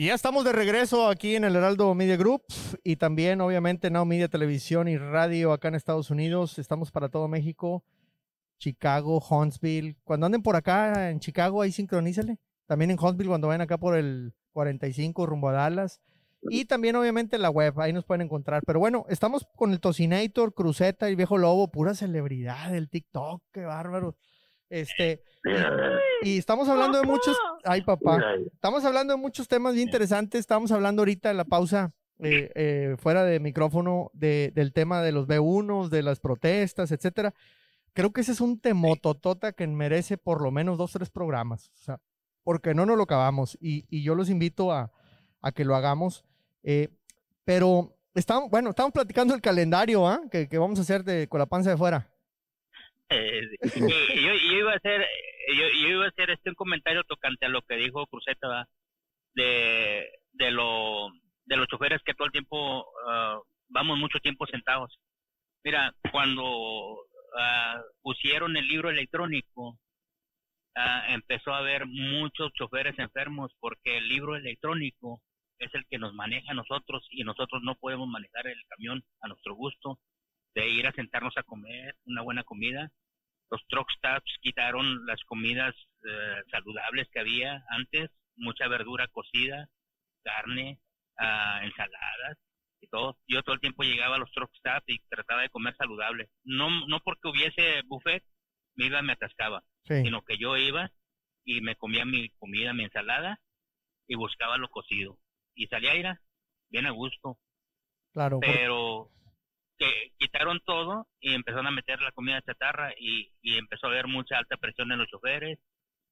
Y ya estamos de regreso aquí en el Heraldo Media Group y también obviamente Now Media Televisión y Radio acá en Estados Unidos. Estamos para todo México, Chicago, Huntsville. Cuando anden por acá en Chicago, ahí sincronízale. También en Huntsville cuando vayan acá por el 45 rumbo a Dallas. Y también obviamente la web, ahí nos pueden encontrar. Pero bueno, estamos con el Tocinator, Cruzeta y Viejo Lobo, pura celebridad del TikTok, qué bárbaro. Este, y, estamos hablando de muchos, ay papá, estamos hablando de muchos temas bien interesantes. Estamos hablando ahorita en la pausa, eh, eh, fuera de micrófono, de, del tema de los B1, de las protestas, etcétera. Creo que ese es un temototota que merece por lo menos dos, tres programas. O sea, porque no nos lo acabamos. Y, y yo los invito a, a que lo hagamos. Eh, pero estamos, bueno, estamos platicando el calendario, ¿ah? Que, que, vamos a hacer de, con la panza de fuera. Eh, yo, iba a hacer, yo, iba a hacer este un comentario tocante a lo que dijo Cruzeta, de, de lo, de los choferes que todo el tiempo uh, vamos mucho tiempo sentados. Mira, cuando uh, pusieron el libro electrónico, uh, empezó a haber muchos choferes enfermos porque el libro electrónico es el que nos maneja a nosotros y nosotros no podemos manejar el camión a nuestro gusto de ir a sentarnos a comer una buena comida. Los truck stops quitaron las comidas eh, saludables que había antes, mucha verdura cocida, carne, uh, ensaladas y todo. Yo todo el tiempo llegaba a los truck stops y trataba de comer saludable. No, no porque hubiese buffet, me iba, me atascaba, sino que yo iba y me comía mi comida, mi ensalada y buscaba lo cocido y salía a ir bien a gusto. Claro. Pero que quitaron todo y empezaron a meter la comida chatarra y, y empezó a haber mucha alta presión en los choferes.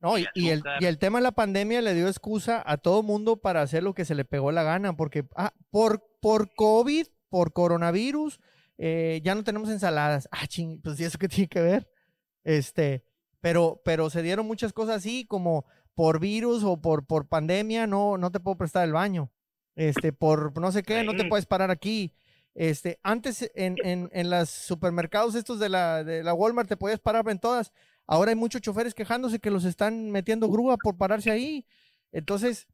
No, y, y, el, y el tema de la pandemia le dio excusa a todo mundo para hacer lo que se le pegó la gana, porque ah, por, por COVID, por coronavirus, eh, ya no tenemos ensaladas. Ah, ching, pues ¿y eso qué tiene que ver? Este, pero, pero se dieron muchas cosas así, como por virus o por, por pandemia, no, no te puedo prestar el baño. Este, por no sé qué, no te puedes parar aquí. Este, antes en, en, en los supermercados estos de la, de la Walmart te podías parar en todas. Ahora hay muchos choferes quejándose que los están metiendo grúa por pararse ahí. Entonces,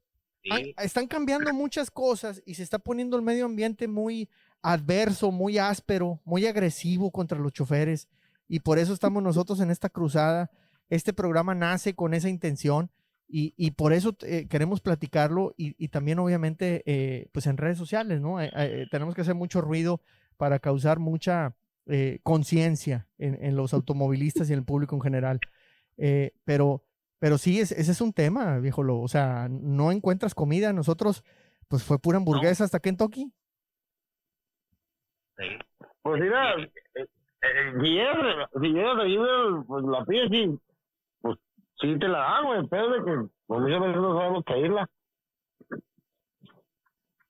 están cambiando muchas cosas y se está poniendo el medio ambiente muy adverso, muy áspero, muy agresivo contra los choferes. Y por eso estamos nosotros en esta cruzada. Este programa nace con esa intención y, y por eso eh, queremos platicarlo y, y también obviamente eh, pues en redes sociales, ¿no? Eh, tenemos que hacer mucho ruido para causar mucha conciencia en, en, los automovilistas y en el público en general. pero, pero sí, ese es un tema, viejo. Lo, o sea, no encuentras comida. Nosotros, pues fue pura hamburguesa hasta Kentucky. Sí. Pues mira, si llegas pues la pides y Sí, te la da, güey, pero de que pues muchas veces no sabemos pedirla.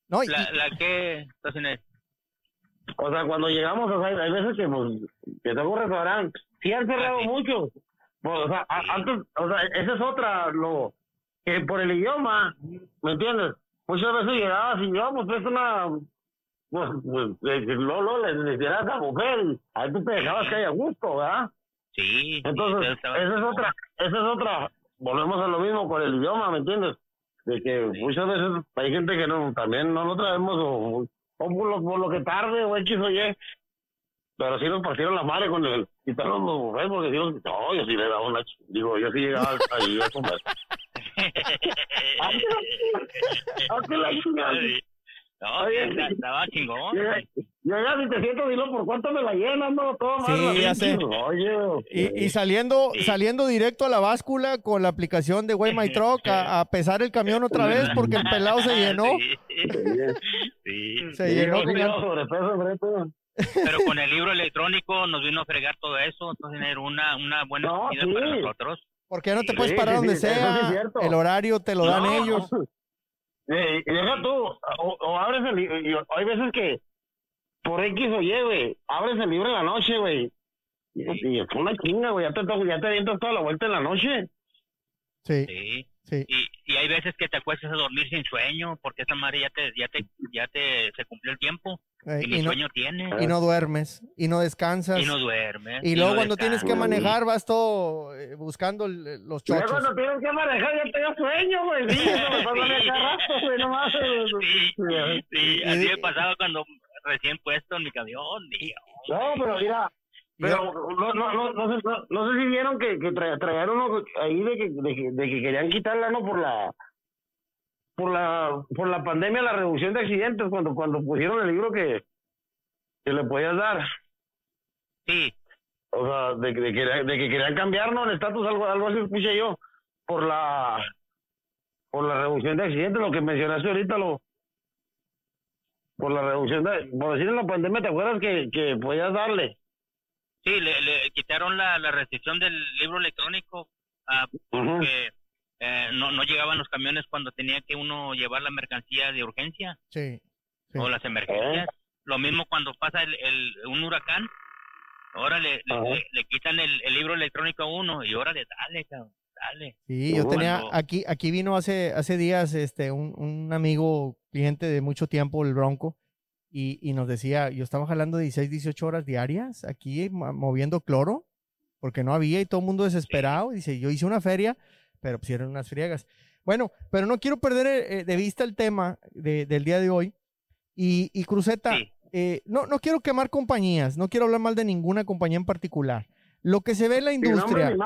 No, y... La, la que, o sea, cuando llegamos, o sea, hay veces que, pues, que tengo un restaurante, sí han cerrado ah, muchos. Pues, o sea, antes, o sea, esa es otra, lo, que por el idioma, ¿me entiendes? Muchas veces llegabas y íbamos, pues, una, pues, pues, no, no, le decías a mujer, y ahí tú te dejabas que haya gusto, ¿verdad? Sí. Entonces, esa es otra, esa es otra, volvemos a lo mismo con el idioma, ¿me entiendes? De que muchas veces hay gente que no, también no lo traemos o, o por, lo, por lo que tarde o X o Y, pero sí nos partieron la madre con el quitaron los mujeres porque digo, no, yo sí le daba una, digo, yo sí llegaba ahí a comer. No, estaba chingón. Yo ya si te siento, dilo por cuánto me la llenan, ¿no? Todo sí, ya sé. Oye. Y, y saliendo, saliendo directo a la báscula con la aplicación de Way My Truck a, pesar el camión otra vez porque el pelado se llenó. Sí. Se llenó. Pero con el libro electrónico nos vino a fregar todo eso, entonces tener una, una buena no, comida para nosotros. Porque no te puedes parar donde sea, el horario te lo dan ellos. Eh, y deja tú, o, o abres el libro, hay veces que por X o Y, güey, abres el libro en la noche, güey, y, es una chinga, güey, ya te, ya te avientas toda la vuelta en la noche. Sí. Sí. Y, y hay veces que te acuestas a dormir sin sueño porque esa madre ya te, ya te, ya te, se cumplió el tiempo. Eh, y, sueño tiene. Y no duermes, y no descansas. Y no duermes. Y, luego cuando tienes que manejar vas todo eh, buscando los chochos. Luego cuando tienes que manejar ya te sueño, güey. Sí, eso me pasa rato, güey, nomás. Sí, sí, así me pasaba cuando recién puesto en mi camión. No, pero mira, pero no, no, no, no, sé, no, sé si vieron que, que trajeron ahí de que, de que, de que querían quitarla, ¿no? Por la por la por la pandemia la reducción de accidentes cuando cuando pusieron el libro que, que le podías dar. Sí. O sea de, de, que, de que querían cambiarnos el estatus algo algo así escuché yo por la por la reducción de accidentes lo que mencionaste ahorita lo por la reducción de por decir en la pandemia te acuerdas que que podías darle sí le, le quitaron la, la restricción del libro electrónico ah, porque eh, no, no llegaban los camiones cuando tenía que uno llevar la mercancía de urgencia sí, o las emergencias. Lo mismo cuando pasa el, el, un huracán, ahora le, le, quitan el, el, libro electrónico a uno y ahora le dale, dale. Sí, yo tenía, aquí, aquí vino hace, hace días este, un, un amigo, cliente de mucho tiempo, el Bronco, y, y, nos decía, yo estaba jalando 16, 18 horas diarias aquí moviendo cloro, porque no había y todo el mundo desesperado. Dice, yo hice una feria pero pusieron unas friegas. Bueno, pero no quiero perder eh, de vista el tema del día de hoy. Y, y Cruzeta, eh, no, no quiero quemar compañías, no quiero hablar mal de ninguna compañía en particular. Lo que se ve en la industria.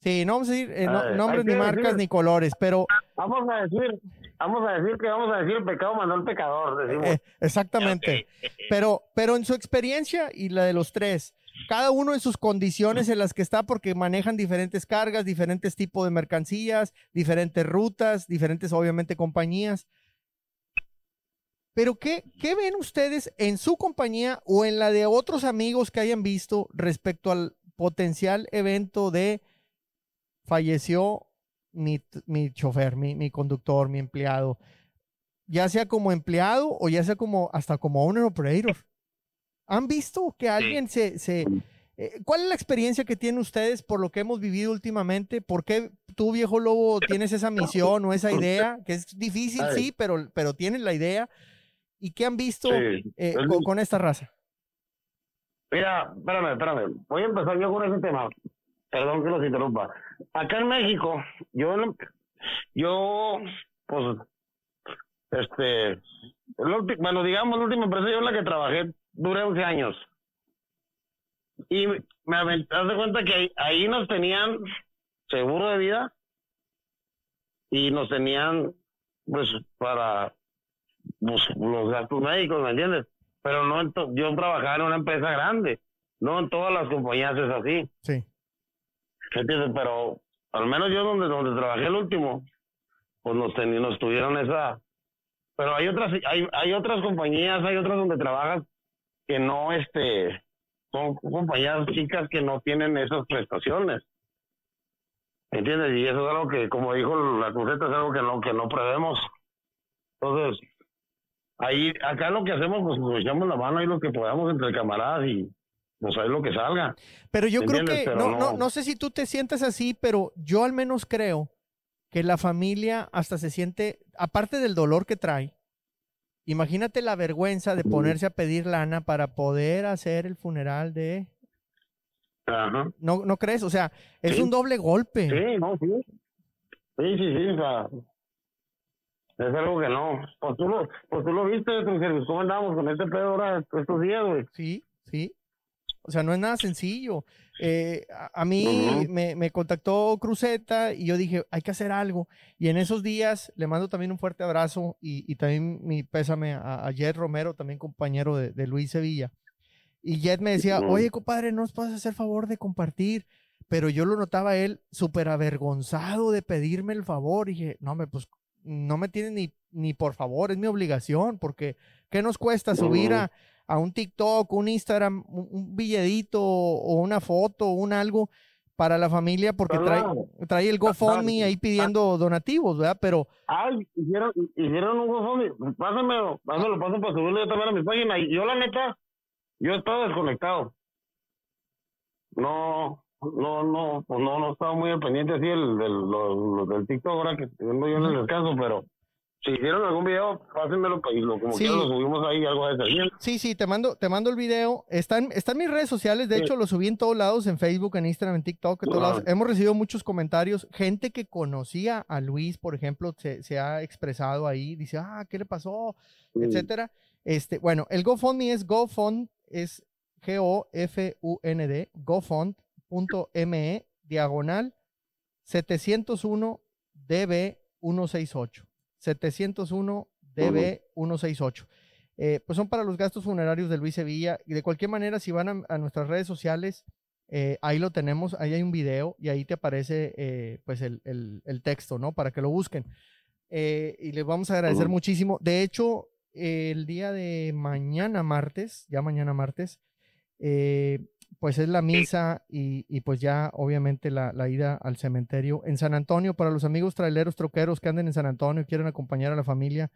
Sí, no vamos a decir eh, nombres ni marcas ni colores, pero. Vamos a decir, vamos a decir que vamos a decir el pecado mandó al pecador. exactamente. Pero, pero en su experiencia y la de los tres, cada uno en sus condiciones en las que está porque manejan diferentes cargas, diferentes tipos de mercancías, diferentes rutas, diferentes obviamente compañías. Pero ¿qué, ¿qué ven ustedes en su compañía o en la de otros amigos que hayan visto respecto al potencial evento de falleció mi, mi chofer, mi, mi conductor, mi empleado? Ya sea como empleado o ya sea como hasta como owner operator. ¿Han visto que alguien se... se eh, ¿Cuál es la experiencia que tienen ustedes por lo que hemos vivido últimamente? ¿Por qué tú, viejo lobo, tienes esa misión o esa idea? Que es difícil, sí, pero, pero tienes la idea. ¿Y qué han visto eh, con, esta raza? Mira, espérame, espérame. Voy a empezar yo con ese tema. Perdón que los interrumpa. Acá en México, yo, yo, pues, este, bueno, digamos, la última empresa yo en la que trabajé duré 11 años. Y me de cuenta que ahí, nos tenían seguro de vida y nos tenían, pues, para pues, los gastos médicos, ¿me entiendes? Pero no, yo trabajaba en una empresa grande, no en todas las compañías es así. Sí. ¿Entiendes? Pero al menos yo donde, donde trabajé el último, pues nos, nos tuvieron esa... Pero hay otras, hay, hay otras compañías, hay otras donde trabajas que no, este, son compañías chicas que no tienen esas prestaciones. ¿Entiendes? Y eso es algo que, como dijo la cruceta, es algo que no, que no prevemos. Entonces, ahí, acá lo que hacemos, pues nos echamos la mano ahí lo que podamos entre camaradas y pues ahí lo que salga. Pero yo creo que, no, no, no sé si tú te sientes así, pero yo al menos creo que la familia hasta se siente, aparte del dolor que trae, Imagínate la vergüenza de ponerse a pedir lana para poder hacer el funeral de... Ajá. ¿No, ¿No crees? O sea, es un doble golpe. Sí, no, sí. Sí, sí, sí. O sea, es algo que no. Pues tú lo, pues tú lo viste, ¿cómo andamos con este pedo ahora estos días, güey? Sí, sí. O sea, no es nada sencillo. Eh, a, mí me, contactó Cruzeta y yo dije, hay que hacer algo. Y en esos días le mando también un fuerte abrazo y, también mi pésame a, a, Jet Romero, también compañero de, Luis Sevilla. Y Jet me decía, oye, compadre, ¿no nos puedes hacer favor de compartir? Pero yo lo notaba él súper avergonzado de pedirme el favor. Y dije, no, me, pues no me tiene ni, ni por favor, es mi obligación, porque ¿qué nos cuesta subir a, a un TikTok, un Instagram, un, billetito o una foto un algo para la familia porque trae, trae el GoFundMe ahí pidiendo donativos, ¿verdad? Pero... Ay, hicieron, hicieron un GoFundMe, pásamelo, pásamelo, pásamelo para subirlo yo también a mi página. Y yo la neta, yo estaba desconectado. No, no, no, pues no, no estaba muy pendiente así el, del, del TikTok ahora que tengo yo en el descanso, pero si hicieron algún video, pásenmelo y lo, como sí. lo subimos ahí, algo de eso. Sí, sí, te mando, te mando el video. Están, están mis redes sociales, de hecho lo subí en todos lados, en Facebook, en Instagram, en TikTok, en todos lados. Hemos recibido muchos comentarios. Gente que conocía a Luis, por ejemplo, se, se ha expresado ahí, dice, ah, ¿qué le pasó? Etcétera. Este, bueno, el GoFundMe es GoFund, es G-O-F-U-N-D, gofund.me, diagonal 701 DB 168. 701 DB 168. pues son para los gastos funerarios de Luis Sevilla. Y de cualquier manera, si van a, nuestras redes sociales, eh, ahí lo tenemos, ahí hay un video y ahí te aparece eh, pues el, texto, ¿no? Para que lo busquen. Eh, y les vamos a agradecer muchísimo. De hecho, el día de mañana martes, ya mañana martes, pues es la misa y, pues ya obviamente la, ida al cementerio en San Antonio. Para los amigos traileros, troqueros que anden en San Antonio y quieren acompañar a la familia,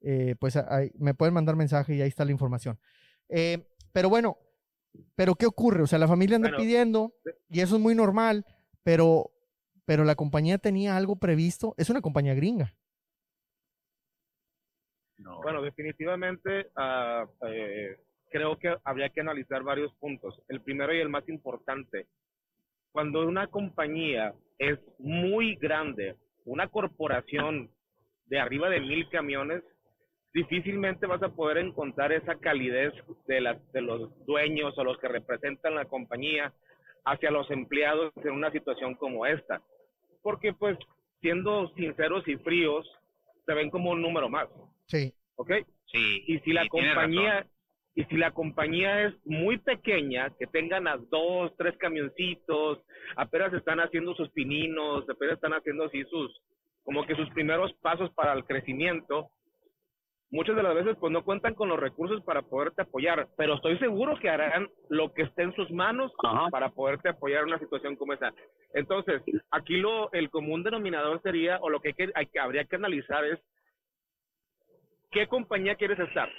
eh, pues me pueden mandar mensaje y ahí está la información. Eh, pero bueno, pero ¿qué ocurre? O sea, la familia anda pidiendo y eso es muy normal, pero, pero la compañía tenía algo previsto. Es una compañía gringa. Bueno, definitivamente uh, creo que habría que analizar varios puntos. El primero y el más importante, cuando una compañía es muy grande, una corporación de arriba de mil camiones, difícilmente vas a poder encontrar esa calidez de, las, de los dueños o los que representan la compañía hacia los empleados en una situación como esta. Porque pues, siendo sinceros y fríos, se ven como un número más. Sí. ¿Ok? Sí. Y si la compañía, y si la compañía es muy pequeña, que tengan a dos, tres camioncitos, apenas están haciendo sus pininos, apenas están haciendo así sus, como que sus primeros pasos para el crecimiento, muchas de las veces pues no cuentan con los recursos para poderte apoyar, pero estoy seguro que harán lo que esté en sus manos para poderte apoyar en una situación como esa. Entonces, aquí lo, el común denominador sería, o lo que, hay que habría que analizar es, ¿qué compañía quieres estar?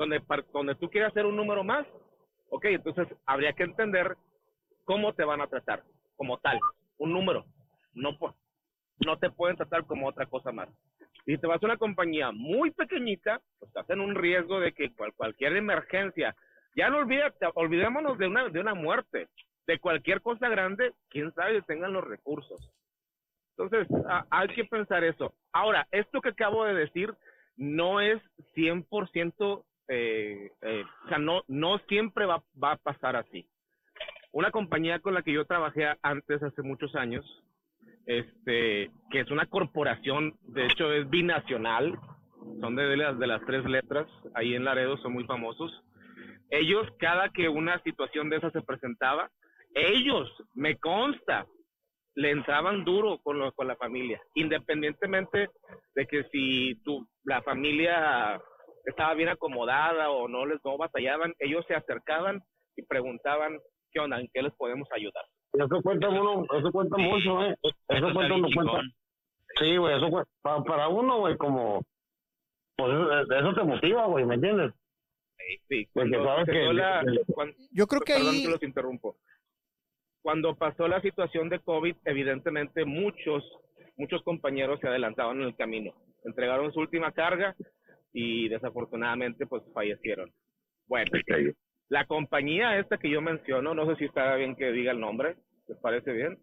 Donde, donde tú quieras hacer un número más, ok, entonces habría que entender cómo te van a tratar como tal, un número, no, no te pueden tratar como otra cosa más. Si te vas a una compañía muy pequeñita, pues estás en un riesgo de que cualquier emergencia, ya no olvídate, olvidémonos de una, de una muerte, de cualquier cosa grande, quién sabe tengan los recursos. Entonces, hay que pensar eso. Ahora, esto que acabo de decir no es 100% eh, eh, o sea, no, siempre va, a pasar así. Una compañía con la que yo trabajé antes, hace muchos años, este, que es una corporación, de hecho es binacional, son de, las, de las tres letras, ahí en Laredo son muy famosos. Ellos, cada que una situación de esa se presentaba, ellos, me consta, le entraban duro con, con la familia, independientemente de que si tu, la familia estaba bien acomodada o no les no batallaban, ellos se acercaban y preguntaban qué onda, en qué les podemos ayudar. Eso cuenta uno, eso cuenta mucho, ¿eh? Eso, cuenta uno cuenta. Sí, güey, eso cuenta. Para, uno, güey, como, pues eso te motiva, güey, ¿me entiendes? Sí, Porque sabes que, yo creo que ahí... que los interrumpo. Cuando pasó la situación de COVID, evidentemente muchos, muchos compañeros se adelantaban en el camino. Entregaron su última carga y desafortunadamente pues fallecieron. Bueno, la compañía esta que yo menciono, no sé si está bien que diga el nombre, ¿les parece bien?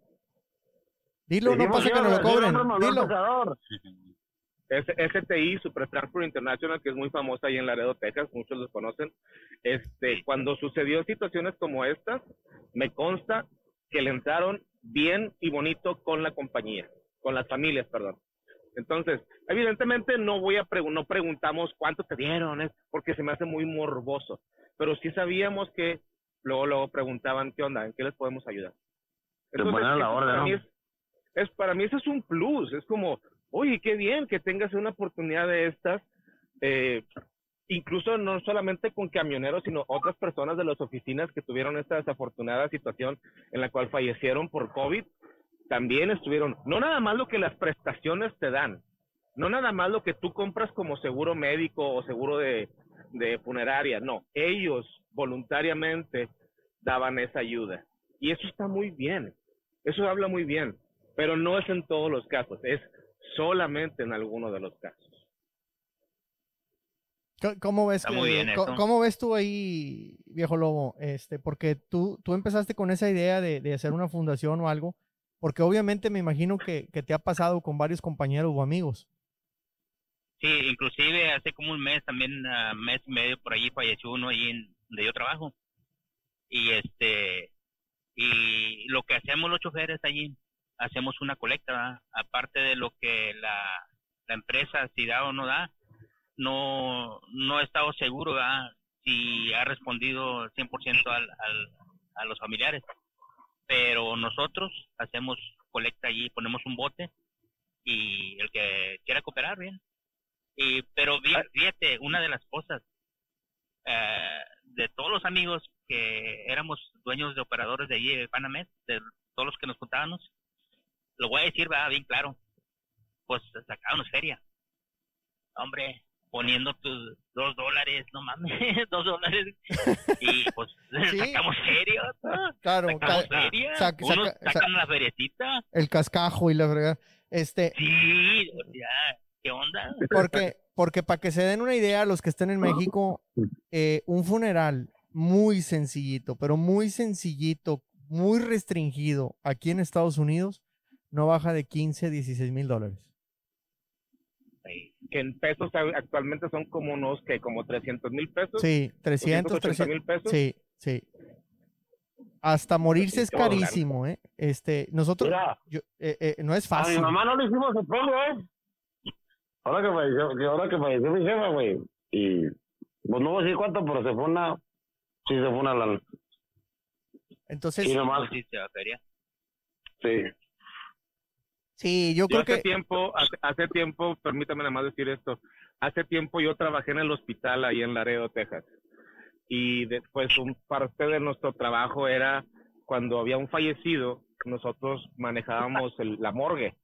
Dilo, no pasa que no lo cobren, dilo. STI, Super Transport International, que es muy famosa ahí en Laredo, Texas, muchos los conocen. Este, cuando sucedió situaciones como estas, me consta que le entraron bien y bonito con la compañía, con las familias, perdón. Entonces, evidentemente no voy a no preguntamos cuánto te dieron, ¿eh? porque se me hace muy morboso, pero sí sabíamos que luego luego preguntaban qué onda, en qué les podemos ayudar. Entonces, la orden, para, mí es, para mí eso es un plus, es como, oye, qué bien que tengas una oportunidad de estas, eh, incluso no solamente con camioneros, sino otras personas de las oficinas que tuvieron esta desafortunada situación en la cual fallecieron por COVID, también estuvieron, no nada más lo que las prestaciones te dan, no nada más lo que tú compras como seguro médico o seguro de, funeraria, no, ellos voluntariamente daban esa ayuda. Y eso está muy bien, eso habla muy bien, pero no es en todos los casos, es solamente en algunos de los casos. ¿Cómo ves, ¿cómo, ves tú ahí, viejo lobo? Este, porque tú, tú empezaste con esa idea de, de hacer una fundación o algo, porque obviamente me imagino que, que, te ha pasado con varios compañeros o amigos. Sí, inclusive hace como un mes, también uh, mes y medio por allí falleció uno en donde yo trabajo. Y este, y lo que hacemos los choferes allí, hacemos una colecta, aparte de lo que la, la empresa, si da o no da, no, no he estado seguro si ha respondido 100% al, al, a los familiares. Pero nosotros hacemos colecta allí, ponemos un bote y el que quiera cooperar, bien. Y, pero ah. fíjate, una de las cosas, eh, de todos los amigos que éramos dueños de operadores de allí de Panamés, de todos los que nos juntábamos, lo voy a decir, va bien claro, pues sacábamos feria. Hombre, poniendo tus dos dólares, no mames, dos dólares. Y pues sacamos feria. Claro, sacamos feria. sacan la feriecita. El cascajo y la verdad. Este. Sí, ya, ¿qué onda? Porque, porque para que se den una idea, los que estén en México, eh, un funeral muy sencillito, pero muy sencillito, muy restringido aquí en Estados Unidos, no baja de 15, 16 mil dólares que en pesos actualmente son como unos que como 300 mil pesos. Sí, 300, 300 mil pesos. Sí, sí. Hasta morirse es carísimo, ¿eh? Este, nosotros, yo, eh, eh, no es fácil. A mi mamá no le hicimos el premio, ¿eh? Ahora que falleció, ahora que falleció mi jefa, güey. Y, pues no voy a decir cuánto, pero se fue una, sí se fue una lana. Entonces, y nomás, Sí. Sí, yo, creo hace que... Tiempo, hace, tiempo, permítame nada más decir esto, hace tiempo yo trabajé en el hospital ahí en Laredo, Texas. Y después un parte de nuestro trabajo era cuando había un fallecido, nosotros manejábamos la morgue.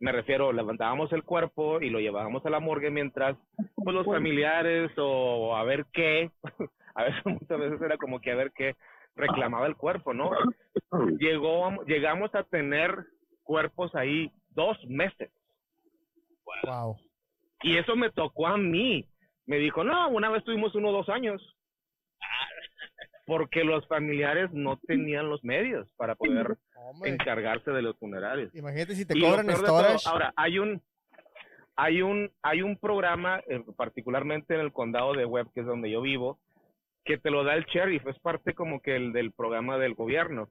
Me refiero, levantábamos el cuerpo y lo llevábamos a la morgue mientras pues, los familiares o a ver qué, a veces muchas veces era como que a ver qué reclamaba el cuerpo, ¿no? Llegó, llegamos a tener cuerpos ahí dos meses. Wow. Y eso me tocó a mí. Me dijo, no, una vez tuvimos uno o dos años. Porque los familiares no tenían los medios para poder encargarse de los funerales. Imagínate si te cobran storage. ahora, hay un, hay un, hay un programa, eh, particularmente en el condado de Webb, que es donde yo vivo, que te lo da el sheriff, es parte como que el del programa del gobierno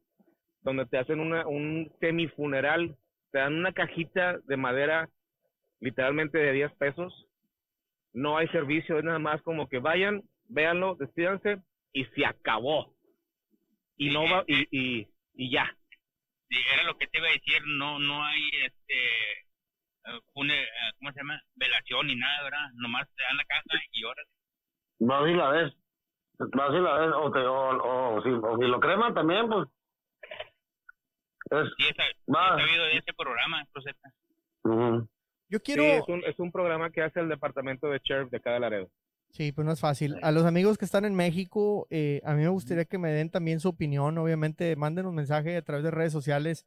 donde te hacen una, un semifuneral, te dan una cajita de madera literalmente de 10 pesos. No hay servicio, es nada más como que vayan, véanlo, despídanse y se acabó. Y no va, y, y, y ya. Sí, era lo que te iba a decir, no no hay este eh, ¿cómo se llama? velación ni nada, ¿verdad? Nomás te dan la caja y ahora No, si la ves. No, si la ves, o, te, o, o, si, o si lo creman también, pues es, sí, sabido de ese programa, Yo quiero... es, un, es un programa que hace el departamento de sheriff de cada Laredo. Sí, pues no es fácil. A los amigos que están en México, eh, a mí me gustaría que me den también su opinión. Obviamente, manden un mensaje a través de redes sociales.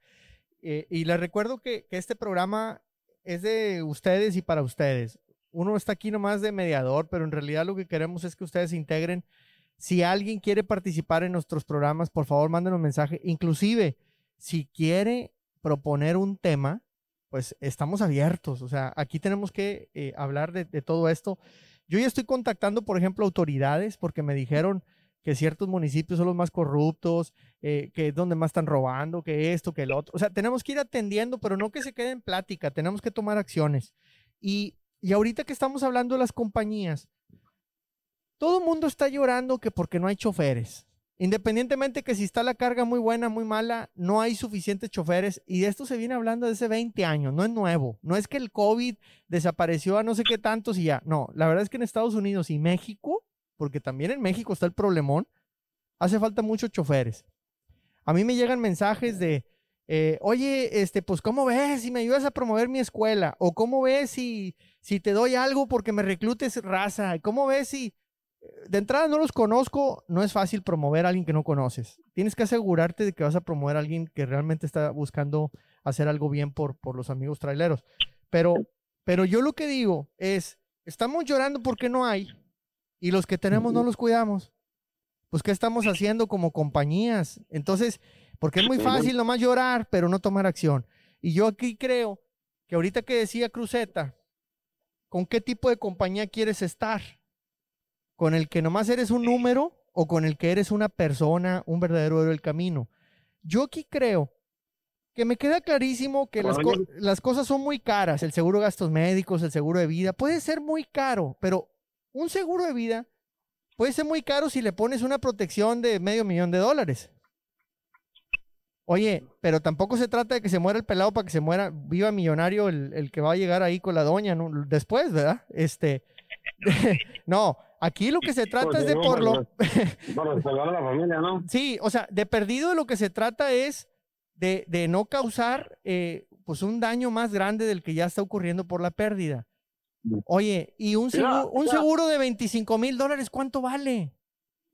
Eh, y les recuerdo que, que, este programa es de ustedes y para ustedes. Uno está aquí nomás de mediador, pero en realidad lo que queremos es que ustedes se integren. Si alguien quiere participar en nuestros programas, por favor, manden un mensaje. Inclusive, si quiere proponer un tema, pues estamos abiertos. O sea, aquí tenemos que eh, hablar de, todo esto. Yo ya estoy contactando, por ejemplo, autoridades porque me dijeron que ciertos municipios son los más corruptos, eh, que es donde más están robando, que esto, que el otro. O sea, tenemos que ir atendiendo, pero no que se quede en plática, tenemos que tomar acciones. Y, y ahorita que estamos hablando de las compañías, todo el mundo está llorando que porque no hay choferes. Independientemente que si está la carga muy buena, muy mala, no hay suficientes choferes. Y de esto se viene hablando desde hace 20 años, no es nuevo. No es que el COVID desapareció a no sé qué tantos y ya. No, la verdad es que en Estados Unidos y México, porque también en México está el problemón, hace falta muchos choferes. A mí me llegan mensajes de, eh, oye, este, pues, ¿cómo ves si me ayudas a promover mi escuela? O ¿cómo ves si, si te doy algo porque me reclutes raza? ¿Cómo ves si de entrada no los conozco, no es fácil promover a alguien que no conoces. Tienes que asegurarte de que vas a promover a alguien que realmente está buscando hacer algo bien por, por los amigos traileros. Pero, pero yo lo que digo es, estamos llorando porque no hay, y los que tenemos no los cuidamos. Pues, ¿qué estamos haciendo como compañías? Entonces, porque es muy fácil nomás llorar, pero no tomar acción. Y yo aquí creo que ahorita que decía Cruzeta, ¿con qué tipo de compañía quieres estar? ¿Con el que nomás eres un número o con el que eres una persona, un verdadero héroe del camino? Yo aquí creo que me queda clarísimo que las, las, cosas son muy caras. El seguro de gastos médicos, el seguro de vida, puede ser muy caro, pero un seguro de vida puede ser muy caro si le pones una protección de medio millón de dólares. Oye, pero tampoco se trata de que se muera el pelado para que se muera, viva millonario el, que va a llegar ahí con la doña después, ¿verdad? Este, no, aquí lo que se trata es de por lo... la familia, ¿no? Sí, o sea, de perdido lo que se trata es de, de no causar eh, pues un daño más grande del que ya está ocurriendo por la pérdida. Oye, ¿y un seguro, un seguro de 25 mil dólares cuánto vale?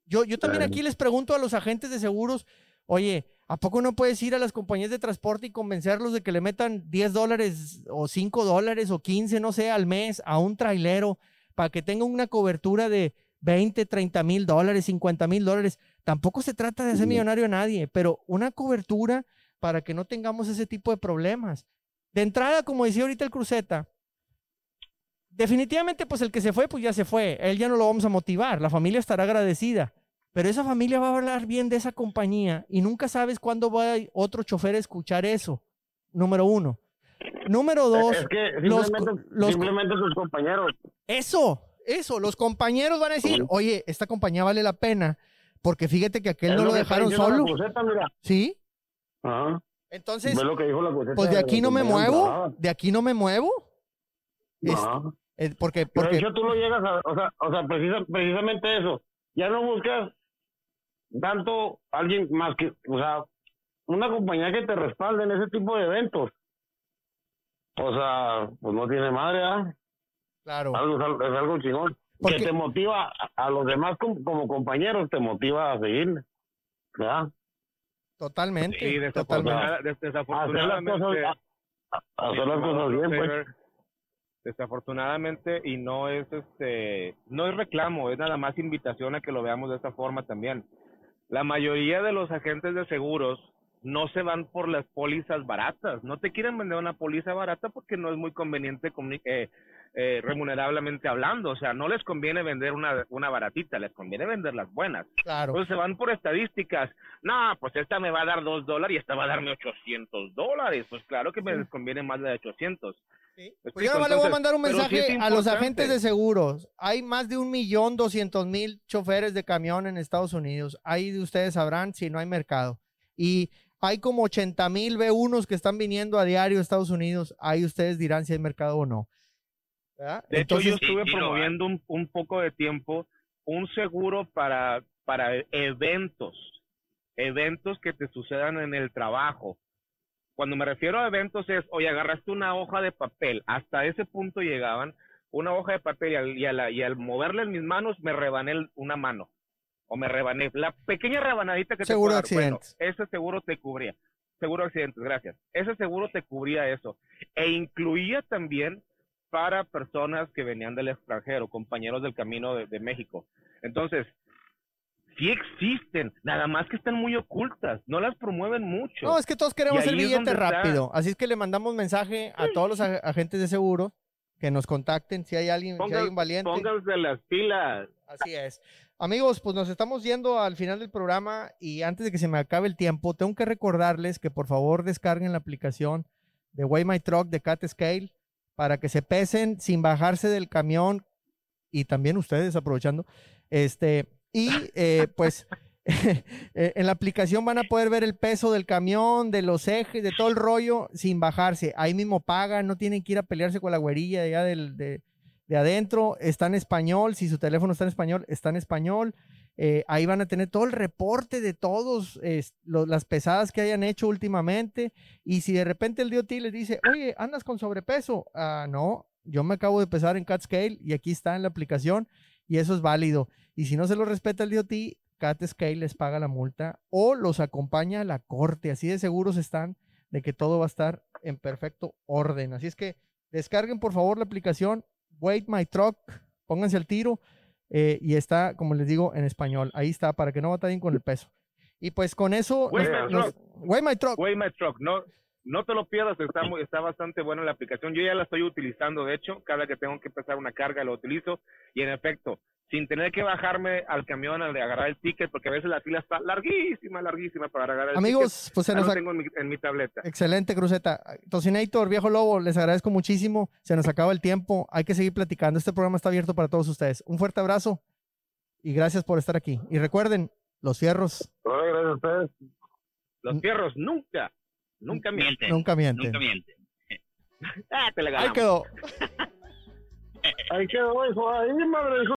Yo, yo también aquí les pregunto a los agentes de seguros, oye, ¿a poco no puedes ir a las compañías de transporte y convencerlos de que le metan 10 dólares o 5 dólares o 15, no sé, al mes a un trailero para que tenga una cobertura de 20, 30 mil dólares, 50 mil dólares? Tampoco se trata de hacer millonario a nadie, pero una cobertura para que no tengamos ese tipo de problemas. De entrada, como decía ahorita el Cruceta, definitivamente, pues el que se fue, pues ya se fue. Él ya no lo vamos a motivar. La familia estará agradecida. Pero esa familia va a hablar bien de esa compañía y nunca sabes cuándo va otro chofer a escuchar eso. Número uno. Número dos. Es que simplemente, los, simplemente sus compañeros. Eso, eso. Los compañeros van a decir, oye, esta compañía vale la pena porque fíjate que aquel no lo, dejaron solo. ¿Sí? Entonces, pues de aquí no me muevo, de aquí no me muevo. Porque, porque... De hecho, tú lo llegas a, o sea, o sea precisamente eso. Ya no buscas tanto alguien más que, o sea, una compañía que te respalde en ese tipo de eventos. O sea, pues no tiene madre, ¿ah? Claro. es algo chingón. Que te motiva a, los demás como, compañeros, te motiva a seguir. ¿Verdad? Totalmente. Sí, desafortunadamente. Hacer las cosas bien, pues desafortunadamente y no es este no es reclamo es nada más invitación a que lo veamos de esta forma también la mayoría de los agentes de seguros no se van por las pólizas baratas. No te quieren vender una póliza barata porque no es muy conveniente eh, eh, remunerablemente hablando. O sea no les conviene vender una, una baratita les conviene vender las buenas. Claro. Entonces se van por estadísticas. No pues esta me va a dar dos dólares y esta va a darme 800 dólares. Pues claro que me les conviene más de 800 pues yo le voy a mandar un mensaje a los agentes de seguros. Hay más de un millón doscientos mil choferes de camión en Estados Unidos. Ahí de ustedes sabrán si no hay mercado. Y hay como 80 mil B1s que están viniendo a diario a Estados Unidos. Ahí ustedes dirán si hay mercado o no. De hecho, yo estuve promoviendo un, un, poco de tiempo un seguro para, para eventos, eventos que te sucedan en el trabajo cuando me refiero a eventos es, oye, agarraste una hoja de papel, hasta ese punto llegaban, una hoja de papel y al, y, la, y al moverle en mis manos me rebané una mano o me rebané la pequeña rebanadita que seguro te bueno, ese seguro te cubría. Seguro accidentes, gracias. Ese seguro te cubría eso. E incluía también para personas que venían del extranjero, compañeros del camino de México. Entonces, sí existen, nada más que están muy ocultas, no las promueven mucho. No, es que todos queremos el billete rápido, así es que le mandamos mensaje a todos los agentes de seguro que nos contacten si hay alguien, si hay un valiente. Pónganse las pilas. Así es. Amigos, pues nos estamos yendo al final del programa y antes de que se me acabe el tiempo, tengo que recordarles que por favor descarguen la aplicación de Way My Truck de Cat Scale para que se pesen sin bajarse del camión y también ustedes aprovechando, este, y eh, pues eh, en la aplicación van a poder ver el peso del camión, de los ejes, de todo el rollo sin bajarse. Ahí mismo pagan, no tienen que ir a pelearse con la güerilla de, del, de, de, adentro. Está en español, si su teléfono está en español, está en español. Eh, ahí van a tener todo el reporte de todos las pesadas que hayan hecho últimamente. Y si de repente el DOT les dice, oye, andas con sobrepeso, ah, no, yo me acabo de pesar en CatScale y aquí está en la aplicación y eso es válido. Y si no se lo respeta el DOT, Cat Scale les paga la multa o los acompaña a la corte. Así de seguros están de que todo va a estar en perfecto orden. Así es que descarguen por favor la aplicación Wait My Truck, pónganse al tiro. eh, y está, como les digo, en español. Ahí está, para que no batallen con el peso. Y pues con eso... Nos- My nos- Truck. Way My Truck. Way My Truck, no, no te lo pierdas, está, muy, está bastante buena la aplicación. Yo ya la estoy utilizando, de hecho, cada que tengo que empezar una carga lo utilizo y en efecto, sin tener que bajarme al camión al de agarrar el ticket, porque a veces la fila está larguísima, larguísima para agarrar el Amigos, pues se ticket. Ya nos... lo ac- tengo en mi, en mi tableta. Excelente, Cruceta. Tocinator, viejo lobo, les agradezco muchísimo. Se nos acaba el tiempo. Hay que seguir platicando. Este programa está abierto para todos ustedes. Un fuerte abrazo y gracias por estar aquí. Y recuerden, los fierros gracias a ustedes. Los fierros nunca, nunca. Miente. nunca mienten. Nunca miente. Ah, te la Ahí ganamos. quedó. Ahí quedó, hijo. Ahí, madre, hijo.